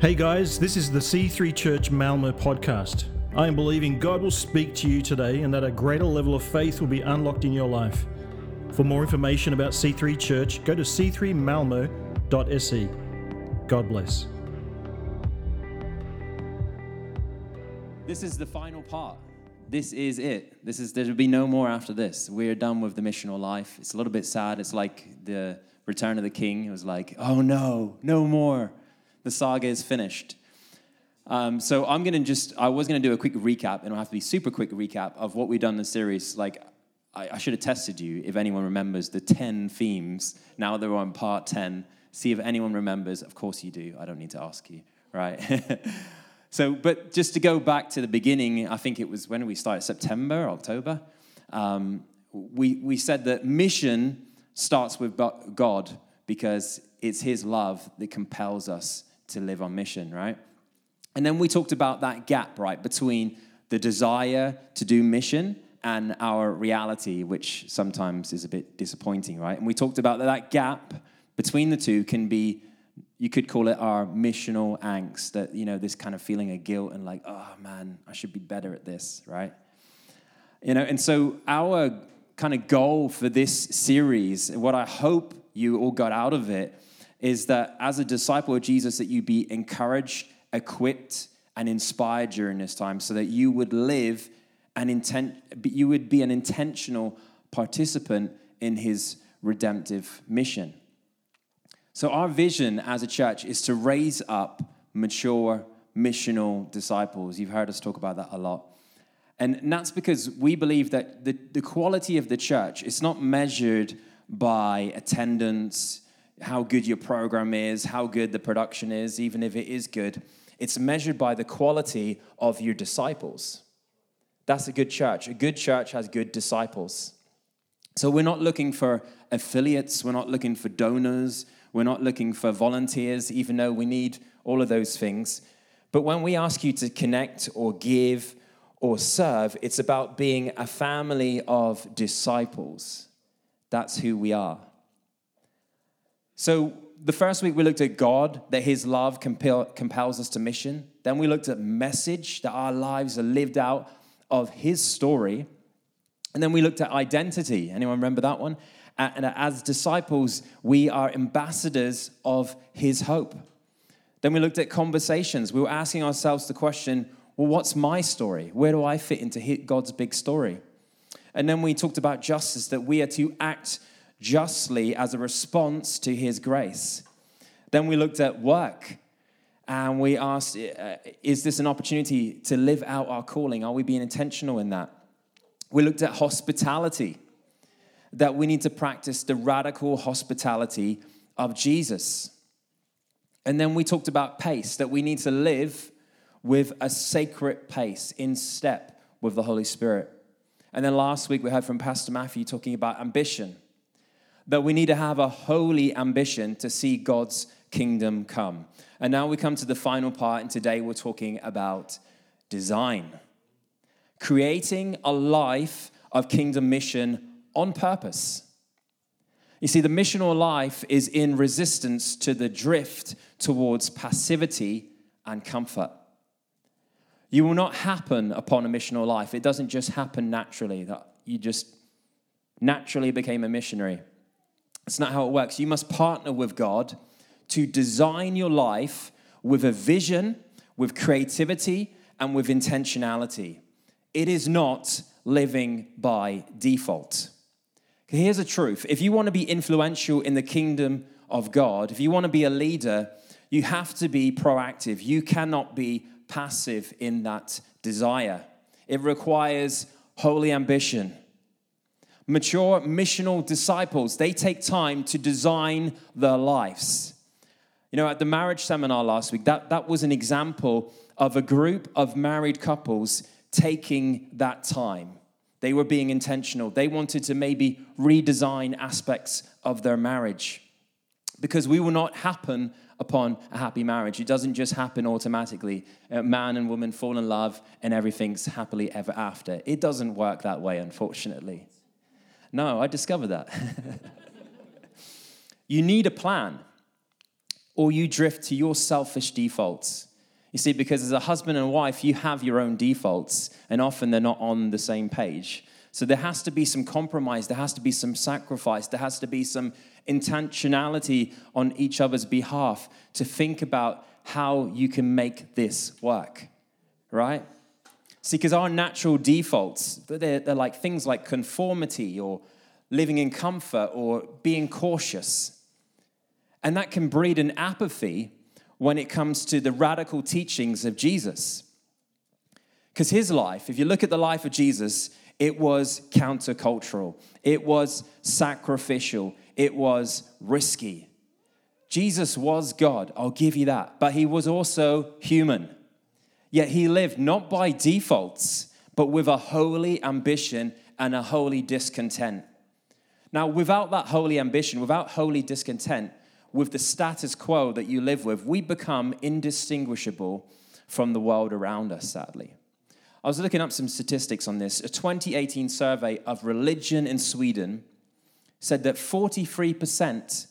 Hey guys, this is the C3 Church Malmo podcast. I am believing God will speak to you today and that a greater level of faith will be unlocked in your life. For more information about C3 Church, go to c3malmo.se. God bless. This is the final part. This is it. This is there'll be no more after this. We're done with the missional life. It's a little bit sad. It's like the Return of the King. It was like, oh no, no more. The saga is finished. Um, so I'm gonna just I was gonna do a quick recap, and it'll have to be super quick recap of what we've done in the series. Like I, I should have tested you if anyone remembers the ten themes. Now they're on part ten. See if anyone remembers. Of course you do. I don't need to ask you, right? So, but just to go back to the beginning, I think it was when we started, September, October. Um, we, we said that mission starts with God because it's His love that compels us to live on mission, right? And then we talked about that gap, right, between the desire to do mission and our reality, which sometimes is a bit disappointing, right? And we talked about that, that gap between the two can be you could call it our missional angst that you know this kind of feeling of guilt and like oh man i should be better at this right you know and so our kind of goal for this series what i hope you all got out of it is that as a disciple of jesus that you be encouraged equipped and inspired during this time so that you would live an intent you would be an intentional participant in his redemptive mission so, our vision as a church is to raise up mature, missional disciples. You've heard us talk about that a lot. And that's because we believe that the, the quality of the church is not measured by attendance, how good your program is, how good the production is, even if it is good. It's measured by the quality of your disciples. That's a good church. A good church has good disciples. So we're not looking for affiliates, we're not looking for donors, we're not looking for volunteers, even though we need all of those things. But when we ask you to connect or give or serve, it's about being a family of disciples. That's who we are. So, the first week we looked at God, that His love compel, compels us to mission. Then we looked at message, that our lives are lived out of His story. And then we looked at identity. Anyone remember that one? and as disciples, we are ambassadors of his hope. Then we looked at conversations. We were asking ourselves the question well, what's my story? Where do I fit into God's big story? And then we talked about justice, that we are to act justly as a response to his grace. Then we looked at work and we asked, uh, is this an opportunity to live out our calling? Are we being intentional in that? We looked at hospitality that we need to practice the radical hospitality of Jesus. And then we talked about pace, that we need to live with a sacred pace in step with the Holy Spirit. And then last week we heard from Pastor Matthew talking about ambition, that we need to have a holy ambition to see God's kingdom come. And now we come to the final part, and today we're talking about design. Creating a life of kingdom mission on purpose. You see, the missional life is in resistance to the drift towards passivity and comfort. You will not happen upon a missional life. It doesn't just happen naturally, that you just naturally became a missionary. It's not how it works. You must partner with God to design your life with a vision, with creativity, and with intentionality. It is not living by default. Here's the truth if you want to be influential in the kingdom of God, if you want to be a leader, you have to be proactive. You cannot be passive in that desire. It requires holy ambition. Mature missional disciples, they take time to design their lives. You know, at the marriage seminar last week, that, that was an example of a group of married couples taking that time. They were being intentional. They wanted to maybe redesign aspects of their marriage because we will not happen upon a happy marriage. It doesn't just happen automatically. Man and woman fall in love and everything's happily ever after. It doesn't work that way, unfortunately. No, I discovered that. you need a plan. or you drift to your selfish defaults. You see, because as a husband and wife, you have your own defaults, and often they're not on the same page. So there has to be some compromise, there has to be some sacrifice, there has to be some intentionality on each other's behalf to think about how you can make this work, right? See, because our natural defaults, they're, they're like things like conformity or living in comfort or being cautious. And that can breed an apathy when it comes to the radical teachings of Jesus. Because his life, if you look at the life of Jesus, it was countercultural, it was sacrificial, it was risky. Jesus was God, I'll give you that, but he was also human. Yet he lived not by defaults, but with a holy ambition and a holy discontent. Now, without that holy ambition, without holy discontent, with the status quo that you live with, we become indistinguishable from the world around us, sadly. I was looking up some statistics on this. A 2018 survey of religion in Sweden said that 43%,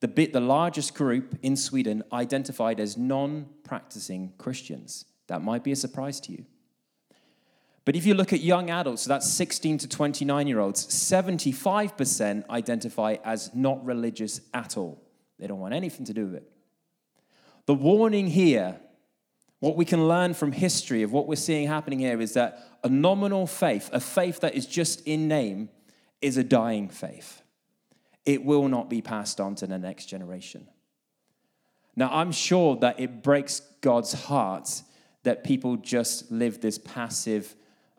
the, bit, the largest group in Sweden, identified as non practicing Christians. That might be a surprise to you. But if you look at young adults, so that's 16 to 29 year olds, 75% identify as not religious at all. They don't want anything to do with it. The warning here, what we can learn from history of what we're seeing happening here, is that a nominal faith, a faith that is just in name, is a dying faith. It will not be passed on to the next generation. Now, I'm sure that it breaks God's heart that people just live this passive,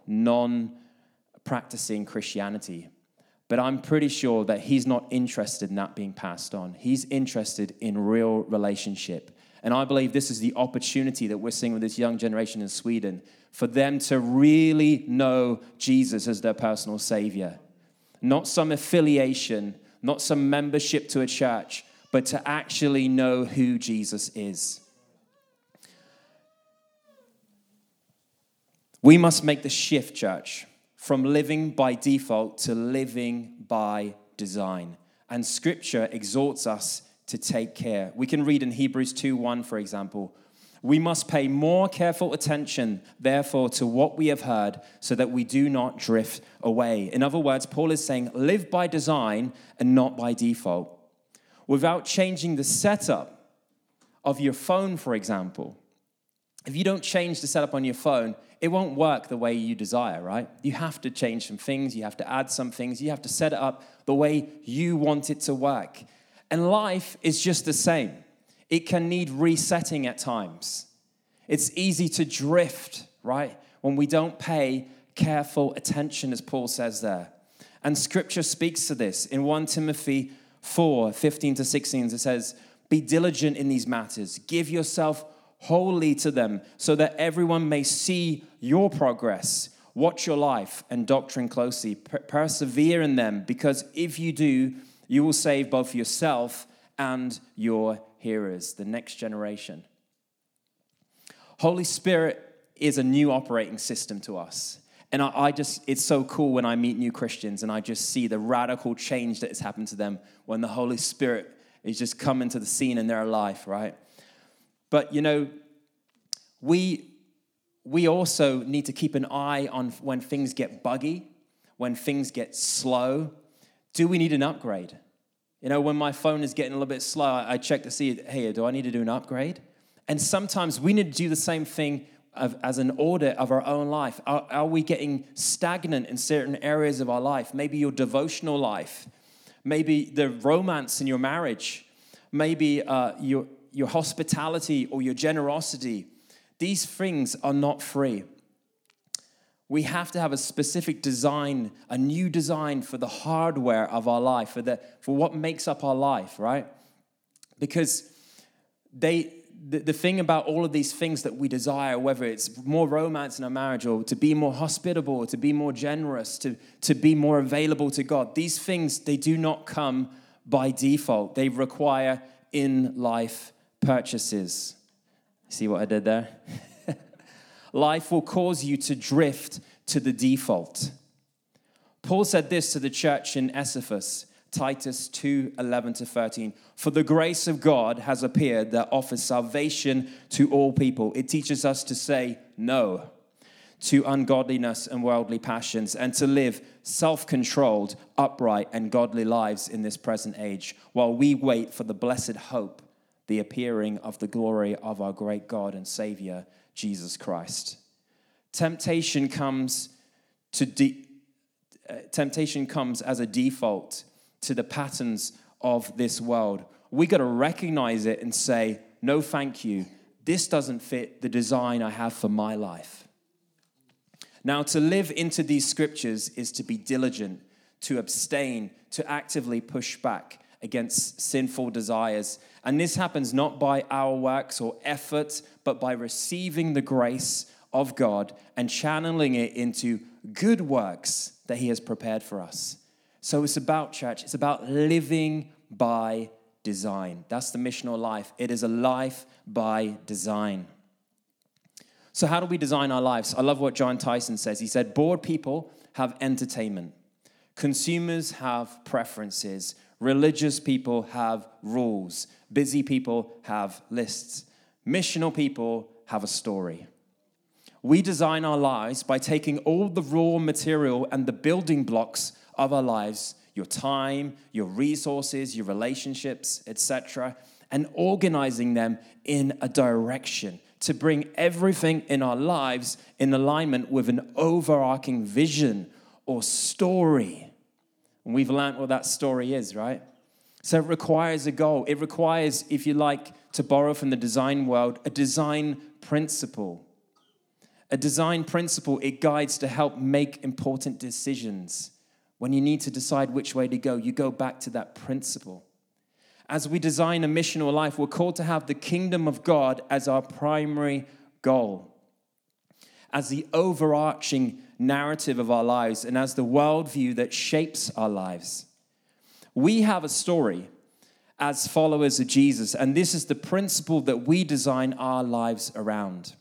non practicing Christianity. But I'm pretty sure that he's not interested in that being passed on. He's interested in real relationship. And I believe this is the opportunity that we're seeing with this young generation in Sweden for them to really know Jesus as their personal Savior. Not some affiliation, not some membership to a church, but to actually know who Jesus is. We must make the shift, church, from living by default to living by design. And scripture exhorts us to take care. We can read in Hebrews 2 1, for example. We must pay more careful attention, therefore, to what we have heard so that we do not drift away. In other words, Paul is saying, live by design and not by default. Without changing the setup of your phone, for example, if you don't change the setup on your phone, it won't work the way you desire, right? You have to change some things, you have to add some things, you have to set it up the way you want it to work. And life is just the same. It can need resetting at times. It's easy to drift, right? When we don't pay careful attention, as Paul says there. And scripture speaks to this. In 1 Timothy 4 15 to 16, it says, Be diligent in these matters, give yourself wholly to them, so that everyone may see your progress. Watch your life and doctrine closely. Per- persevere in them, because if you do, you will save both yourself and your hearers, the next generation. Holy Spirit is a new operating system to us. And I, I, just, it's so cool when I meet new Christians and I just see the radical change that has happened to them when the Holy Spirit is just coming to the scene in their life, right? But you know, we we also need to keep an eye on when things get buggy, when things get slow. Do we need an upgrade? You know, when my phone is getting a little bit slow, I check to see, hey, do I need to do an upgrade? And sometimes we need to do the same thing of, as an audit of our own life. Are, are we getting stagnant in certain areas of our life? Maybe your devotional life, maybe the romance in your marriage, maybe uh, your your hospitality or your generosity, these things are not free. We have to have a specific design, a new design for the hardware of our life, for, the, for what makes up our life, right? Because they, the, the thing about all of these things that we desire, whether it's more romance in our marriage or to be more hospitable, or to be more generous, to, to be more available to God, these things, they do not come by default. They require in life purchases. See what I did there? Life will cause you to drift to the default. Paul said this to the church in Ephesus Titus 2 11 to 13. For the grace of God has appeared that offers salvation to all people. It teaches us to say no to ungodliness and worldly passions and to live self controlled, upright, and godly lives in this present age while we wait for the blessed hope, the appearing of the glory of our great God and Savior, Jesus Christ. Temptation comes to de- uh, temptation comes as a default to the patterns of this world. We got to recognize it and say, no, thank you. This doesn't fit the design I have for my life. Now, to live into these scriptures is to be diligent, to abstain, to actively push back against sinful desires. And this happens not by our works or effort, but by receiving the grace of God and channeling it into good works that He has prepared for us. So it's about church, it's about living by design. That's the missional life. It is a life by design. So, how do we design our lives? I love what Jon Tyson says. He said, Bored people have entertainment, consumers have preferences, religious people have rules, busy people have lists, missional people have a story. We design our lives by taking all the raw material and the building blocks of our lives your time, your resources, your relationships, etc. and organizing them in a direction to bring everything in our lives in alignment with an overarching vision or story. And we've learned what that story is, right? So it requires a goal. It requires, if you like, to borrow from the design world, a design principle. A design principle, it guides to help make important decisions. When you need to decide which way to go, you go back to that principle as we design a missional life, we're called to have the kingdom of God as our primary goal, as the overarching narrative of our lives, and as the worldview that shapes our lives. We have a story as followers of Jesus, and this is the principle that we design our lives around.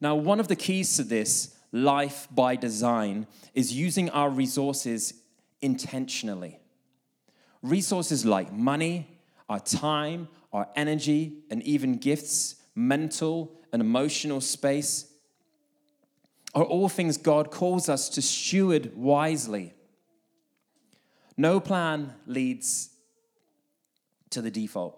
Now, one of the keys to this life by design is using our resources intentionally. Resources like money, our time, our energy, and even gifts, mental and emotional space, are all things God calls us to steward wisely. No plan leads to the default.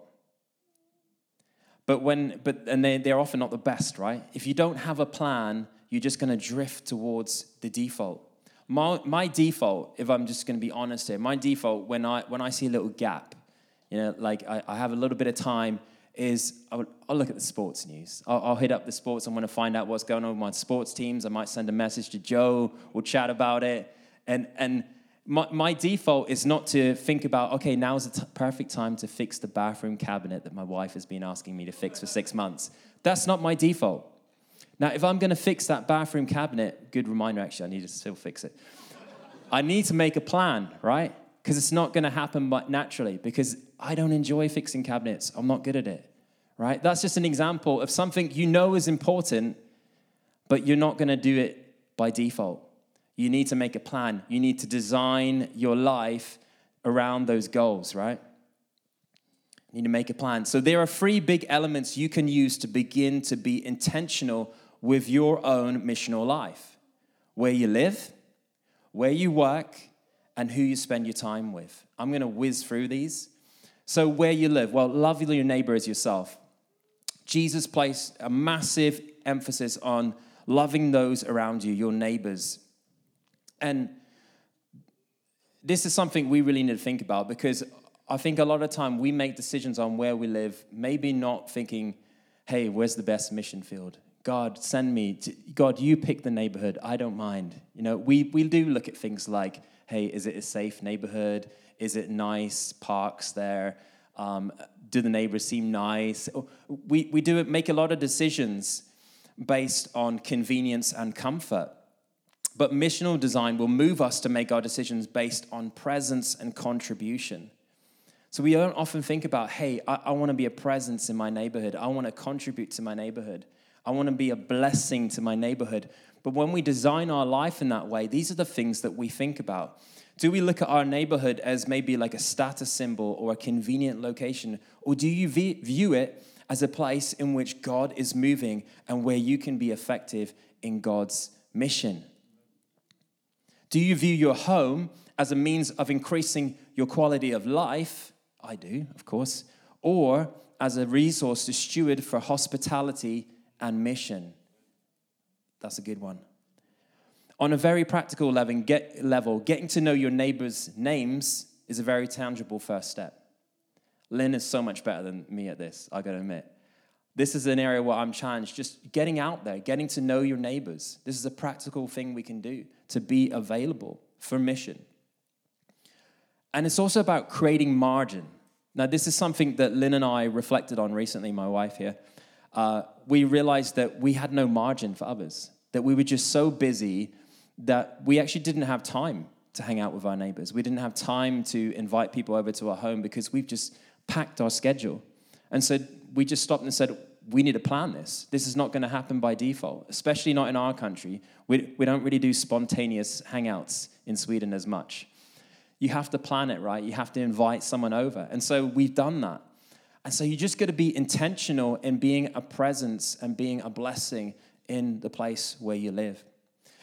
But when, but, and they, they're often not the best, right? If you don't have a plan, you're just going to drift towards the default. My, my default, if I'm just going to be honest here, my default when I, when I see a little gap, you know, like I, I have a little bit of time, is I'll, I'll look at the sports news. I'll, I'll hit up the sports. I want to find out what's going on with my sports teams. I might send a message to Joe. We'll chat about it. And, and my, my default is not to think about, okay, now is the t- perfect time to fix the bathroom cabinet that my wife has been asking me to fix for six months. That's not my default. Now, if I'm going to fix that bathroom cabinet, good reminder actually, I need to still fix it. I need to make a plan, right? Because it's not going to happen but naturally because I don't enjoy fixing cabinets. I'm not good at it, right? That's just an example of something you know is important, but you're not going to do it by default. You need to make a plan. You need to design your life around those goals, right? You need to make a plan. So there are three big elements you can use to begin to be intentional with your own missional life where you live, where you work, and who you spend your time with. I'm going to whiz through these. So, where you live, well, love your neighbor as yourself. Jesus placed a massive emphasis on loving those around you, your neighbors. And this is something we really need to think about because I think a lot of time we make decisions on where we live, maybe not thinking, hey, where's the best mission field? God, send me. God, you pick the neighborhood. I don't mind. You know, we, we do look at things like, hey, is it a safe neighborhood? Is it nice parks there? Um, do the neighbors seem nice? We, we do make a lot of decisions based on convenience and comfort. But missional design will move us to make our decisions based on presence and contribution. So we don't often think about, hey, I, I want to be a presence in my neighborhood. I want to contribute to my neighborhood. I want to be a blessing to my neighborhood. But when we design our life in that way, these are the things that we think about. Do we look at our neighborhood as maybe like a status symbol or a convenient location? Or do you view it as a place in which God is moving and where you can be effective in God's mission? Do you view your home as a means of increasing your quality of life? I do, of course. Or as a resource to steward for hospitality and mission? That's a good one. On a very practical level, get, level, getting to know your neighbors' names is a very tangible first step. Lynn is so much better than me at this, I gotta admit. This is an area where I'm challenged, just getting out there, getting to know your neighbors. This is a practical thing we can do to be available for mission. And it's also about creating margin. Now, this is something that Lynn and I reflected on recently, my wife here. Uh, we realized that we had no margin for others, that we were just so busy that we actually didn't have time to hang out with our neighbors. We didn't have time to invite people over to our home because we've just packed our schedule. And so we just stopped and said, we need to plan this. This is not going to happen by default, especially not in our country. We, we don't really do spontaneous hangouts in Sweden as much. You have to plan it, right? You have to invite someone over. And so we've done that. And so you just got to be intentional in being a presence and being a blessing in the place where you live.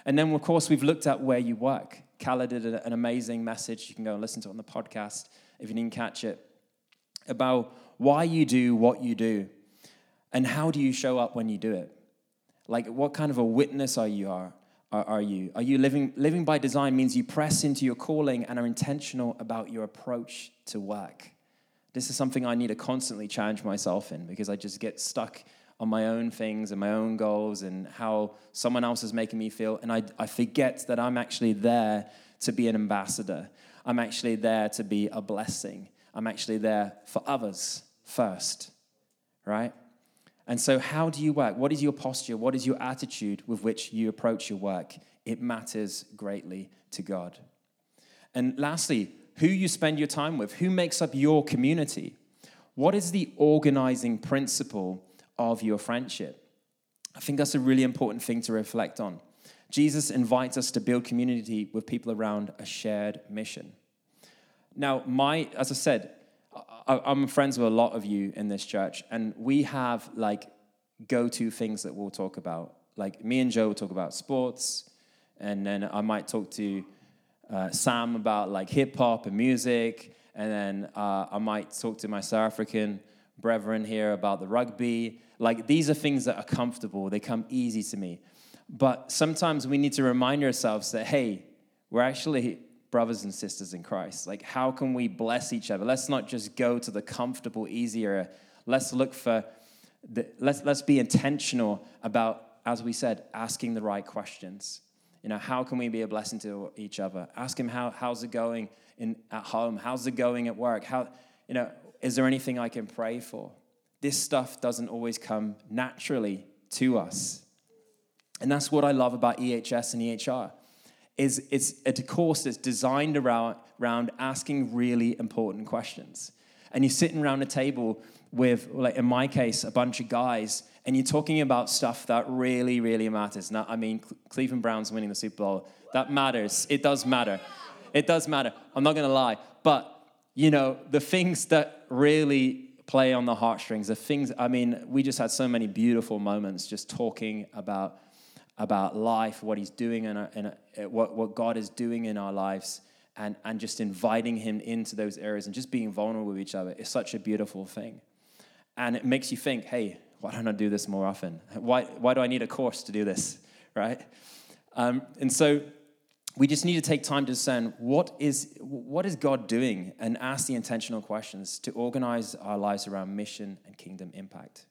And then, of course, we've looked at where you work. Kala did an amazing message. You can go and listen to it on the podcast if you didn't catch it about why you do what you do and how do you show up when you do it. Like, what kind of a witness are you? Are, are, are you? Are you living, living by design means you press into your calling and are intentional about your approach to work. This is something I need to constantly challenge myself in because I just get stuck on my own things and my own goals and how someone else is making me feel. And I, I forget that I'm actually there to be an ambassador. I'm actually there to be a blessing. I'm actually there for others first, right? And so, how do you work? What is your posture? What is your attitude with which you approach your work? It matters greatly to God. And lastly, who you spend your time with, who makes up your community? What is the organizing principle of your friendship. I think that's a really important thing to reflect on. Jesus invites us to build community with people around a shared mission. Now, my, as I said, I'm friends with a lot of you in this church, and we have like go to things that we'll talk about. Like me and Joe will talk about sports, and then I might talk to uh, Sam about like hip hop and music, and then uh, I might talk to my South African brethren here about the rugby. Like these are things that are comfortable, they come easy to me. But sometimes we need to remind ourselves that, hey, we're actually brothers and sisters in Christ. Like, how can we bless each other? Let's not just go to the comfortable, easier. Let's look for, the, let's, let's be intentional about, as we said, asking the right questions. You know, how can we be a blessing to each other? Ask him how, how's it going in, at home? How's it going at work? How, you know, is there anything I can pray for? This stuff doesn't always come naturally to us. And that's what I love about EHS and EHR is it's a course that's designed around, around asking really important questions. And you're sitting around a table with, like in my case, a bunch of guys, and you're talking about stuff that really, really matters. Now, I mean, Cleveland Browns winning the Super Bowl, that matters. It does matter. It does matter. I'm not going to lie. But you know, the things that really play on the heartstrings, the things, I mean, we just had so many beautiful moments just talking about, about life, what he's doing in, our, in a, what, what God is doing in our lives, and, and just inviting him into those areas and just being vulnerable with each other is such a beautiful thing. And it makes you think, hey, why don't I do this more often? Why, why do I need a course to do this, right? Um, and so we just need to take time to discern what is, what is God doing and ask the intentional questions to organize our lives around mission and kingdom impact.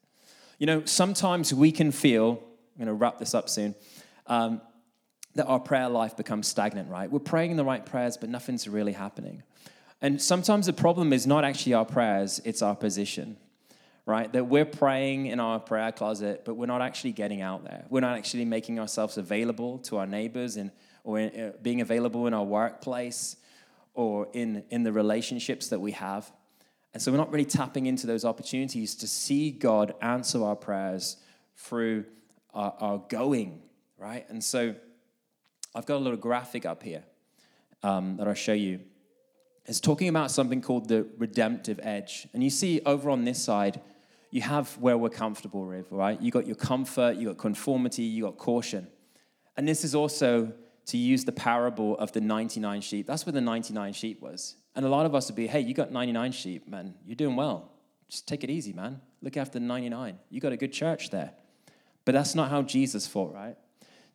You know, sometimes we can feel, I'm going to wrap this up soon, um, that our prayer life becomes stagnant, right? We're praying the right prayers, but nothing's really happening. And sometimes the problem is not actually our prayers, it's our position, right? That we're praying in our prayer closet, but we're not actually getting out there. We're not actually making ourselves available to our neighbors and or in, uh, being available in our workplace or in, in the relationships that we have. And so we're not really tapping into those opportunities to see God answer our prayers through our, our going, right? And so I've got a little graphic up here. um, that I'll show you It's talking about something called the redemptive edge. And you see over on this side, you have where we're comfortable with, right? You got your comfort, you got conformity, you got caution. And this is also to use the parable of the 99 sheep. That's where the 99 sheep was. And a lot of us would be, hey, you got 99 sheep, man. You're doing well. Just take it easy, man. Look after the 99. You got a good church there. But that's not how Jesus thought, right?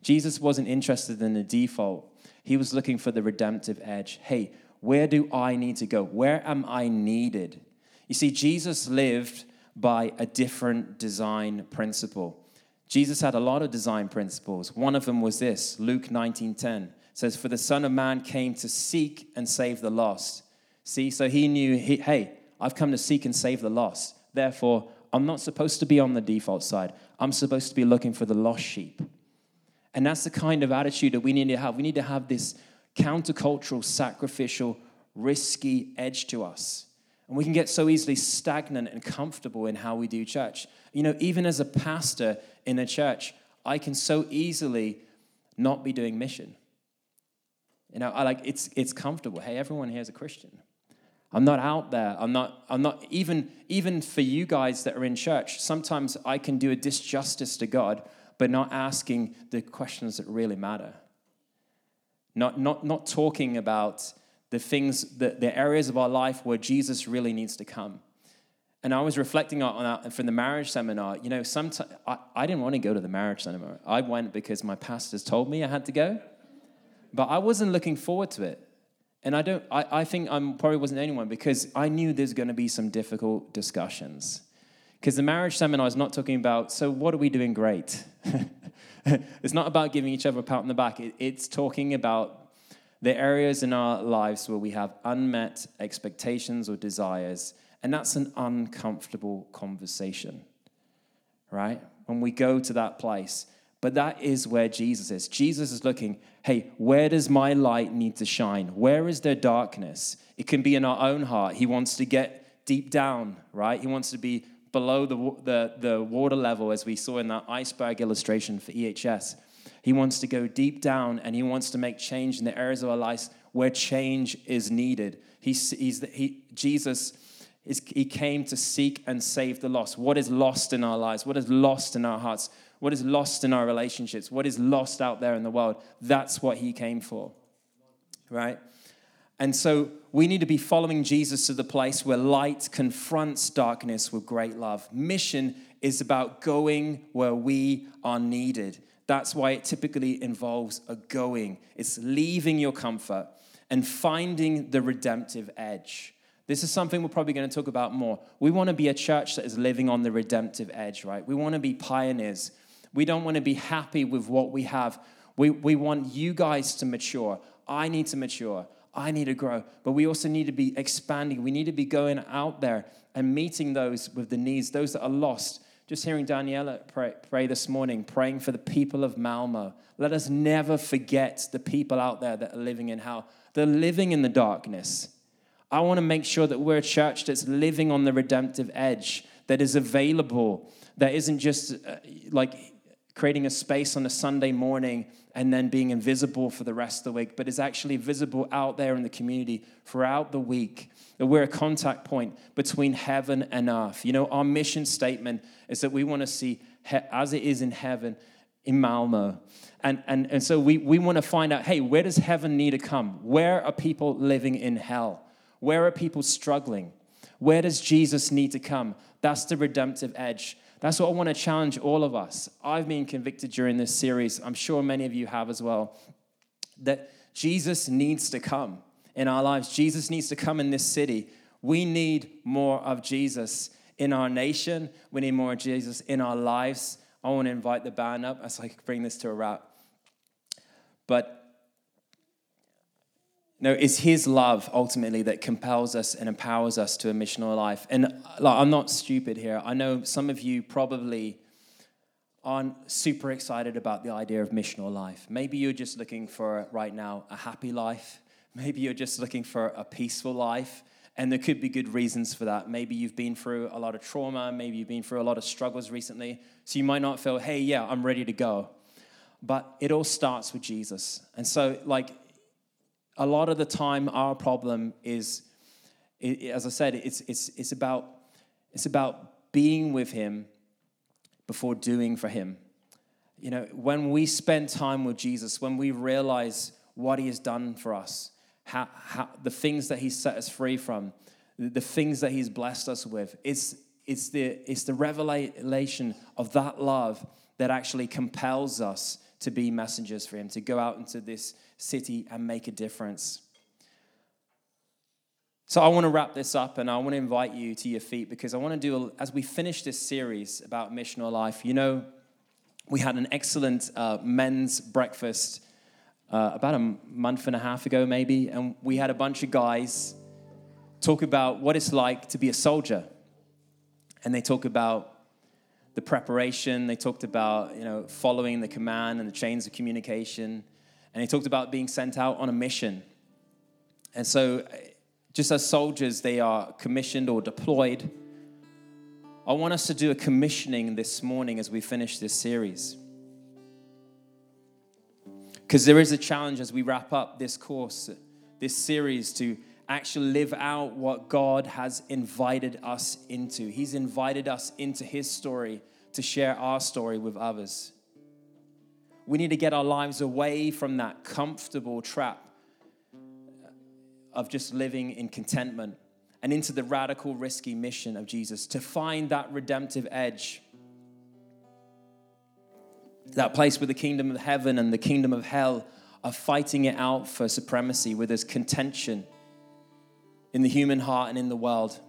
Jesus wasn't interested in the default. He was looking for the redemptive edge. Hey, where do I need to go? Where am I needed? You see, Jesus lived by a different design principle. Jesus had a lot of design principles. One of them was this Luke 19:10 says, For the Son of Man came to seek and save the lost. See, so he knew, he, hey, I've come to seek and save the lost. Therefore, I'm not supposed to be on the default side. I'm supposed to be looking for the lost sheep. And that's the kind of attitude that we need to have. We need to have this countercultural, sacrificial, risky edge to us. And we can get so easily stagnant and comfortable in how we do church. You know, even as a pastor in a church, I can so easily not be doing mission. You know, I like it's it's comfortable. Hey, everyone here is a Christian. I'm not out there. I'm not, I'm not even, even for you guys that are in church, sometimes I can do a disjustice to God, but not asking the questions that really matter. Not, not, not talking about the things, the, the areas of our life where Jesus really needs to come. And I was reflecting on that from the marriage seminar. You know, sometimes I, I didn't want to go to the marriage seminar. I went because my pastors told me I had to go, but I wasn't looking forward to it. And I don't, I, I think I probably wasn't anyone because I knew there's going to be some difficult discussions. Because the marriage seminar is not talking about, so what are we doing great? it's not about giving each other a pat on the back. It, it's talking about the areas in our lives where we have unmet expectations or desires. And that's an uncomfortable conversation, right? When we go to that place. But that is where Jesus is. Jesus is looking, hey, where does my light need to shine? Where is there darkness? It can be in our own heart. He wants to get deep down, right? He wants to be below the, the, the water level, as we saw in that iceberg illustration for EHS. He wants to go deep down and he wants to make change in the areas of our lives where change is needed. He's, he's, he, Jesus is, he came to seek and save the lost. What is lost in our lives? What is lost in our hearts? what is lost in our relationships, what is lost out there in the world. That's what he came for, right? And so we need to be following Jesus to the place where light confronts darkness with great love. Mission is about going where we are needed. That's why it typically involves a going, it's leaving your comfort and finding the redemptive edge. This is something we're probably going to talk about more. We want to be a church that is living on the redemptive edge, right? We want to be pioneers. We don't want to be happy with what we have. We, we want you guys to mature. I need to mature. I need to grow. But we also need to be expanding. We need to be going out there and meeting those with the needs, those that are lost. Just hearing Daniela pray, pray this morning, praying for the people of Malmo. Let us never forget the people out there that are living in hell. They're living in the darkness. I want to make sure that we're a church that's living on the redemptive edge, that is available, that isn't just uh, like creating a space on a Sunday morning and then being invisible for the rest of the week, but is actually visible out there in the community throughout the week. That we're a contact point between heaven and earth. You know, our mission statement is that we want to see he- as it is in heaven in Malmo. And, and, and so we, we want to find out hey, where does heaven need to come? Where are people living in hell? Where are people struggling? Where does Jesus need to come? That's the redemptive edge that's what I want to challenge all of us. I've been convicted during this series. I'm sure many of you have as well. That Jesus needs to come in our lives. Jesus needs to come in this city. We need more of Jesus in our nation. We need more of Jesus in our lives. I want to invite the band up as I bring this to a wrap. But no, it's His love ultimately that compels us and empowers us to a missional life. And like, I'm not stupid here. I know some of you probably aren't super excited about the idea of missional life. Maybe you're just looking for right now a happy life. Maybe you're just looking for a peaceful life. And there could be good reasons for that. Maybe you've been through a lot of trauma. Maybe you've been through a lot of struggles recently. So you might not feel, hey, yeah, I'm ready to go. But it all starts with Jesus. And so, like, A lot of the time, our problem is, as I said, it's, it's, it's, about, it's about being with Him before doing for Him. You know, when we spend time with Jesus, when we realize what He has done for us, how, how, the things that He's set us free from, the things that He's blessed us with, it's, it's, the, it's the revelation of that love that actually compels us to be messengers for Him, to go out into this city and make a difference. So I want to wrap this up and I want to invite you to your feet because I want to do, as we finish this series about missional life, you know, we had an excellent uh, men's breakfast uh, about a month and a half ago, maybe, and we had a bunch of guys talk about what it's like to be a soldier. And they talk about the preparation, they talked about, you know, following the command and the chains of communication, and they talked about being sent out on a mission. And so, just as soldiers, they are commissioned or deployed. I want us to do a commissioning this morning as we finish this series. Because there is a challenge as we wrap up this course, this series, to actually live out what God has invited us into. He's invited us into His story to share our story with others. We need to get our lives away from that comfortable trap of just living in contentment and into the radical, risky mission of Jesus to find that redemptive edge. That place where the kingdom of heaven and the kingdom of hell are fighting it out for supremacy, where there's contention in the human heart and in the world.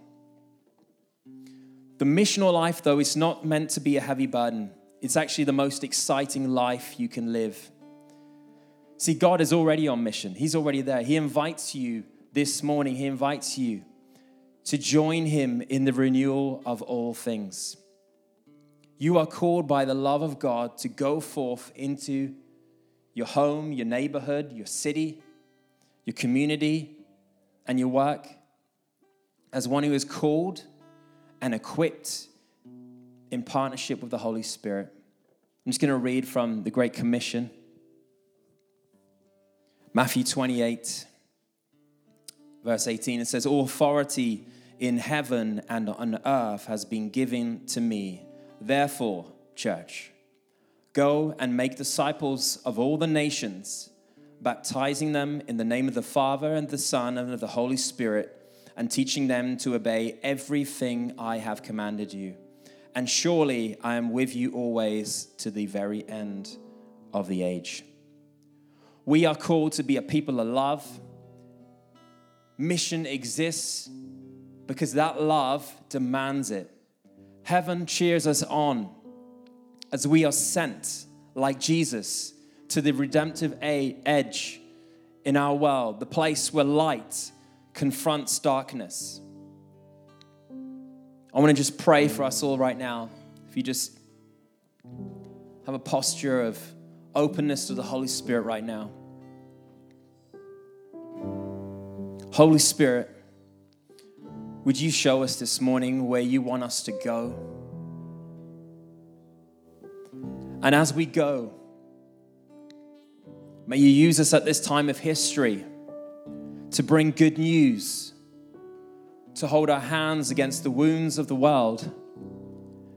The missional life, though, is not meant to be a heavy burden. It's actually the most exciting life you can live. See, God is already on mission, He's already there. He invites you this morning, He invites you to join Him in the renewal of all things. You are called by the love of God to go forth into your home, your neighborhood, your city, your community, and your work as one who is called and equipped in partnership with the Holy Spirit. I'm just going to read from the Great Commission. Matthew 28, verse 18, it says, All authority in heaven and on earth has been given to me. Therefore, church, go and make disciples of all the nations, baptizing them in the name of the Father and the Son and of the Holy Spirit, and teaching them to obey everything I have commanded you. And surely I am with you always to the very end of the age. We are called to be a people of love. Mission exists because that love demands it. Heaven cheers us on as we are sent, like Jesus, to the redemptive edge in our world, the place where light confronts darkness. I want to just pray for us all right now. If you just have a posture of openness to the Holy Spirit right now. Holy Spirit, would you show us this morning where you want us to go? And as we go, may you use us at this time of history to bring good news, to hold our hands against the wounds of the world,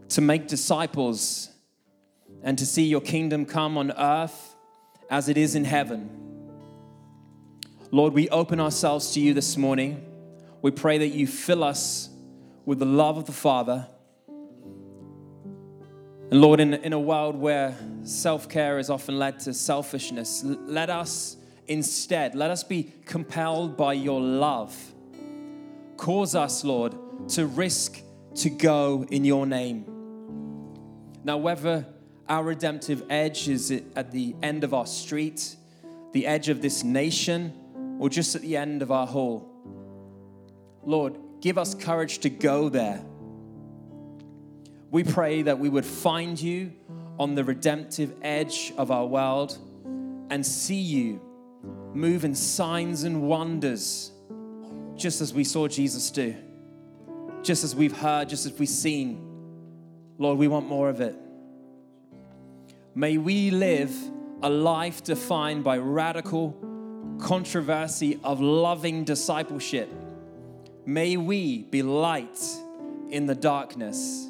to make disciples, and to see your kingdom come on earth as it is in heaven. Lord, we open ourselves to you this morning. We pray that you fill us with the love of the Father. And Lord, in, in a world where self care has often led to selfishness, let us instead, let us be compelled by your love. Cause us, Lord, to risk to go in your name. Now, whether our redemptive edge is at the end of our street, the edge of this nation, or just at the end of our hall, Lord, give us courage to go there. We pray that we would find you on the redemptive edge of our world and see you move in signs and wonders, just as we saw Jesus do, just as we've heard, just as we've seen. Lord, we want more of it. May we live a life defined by radical controversy of loving discipleship. May we be light in the darkness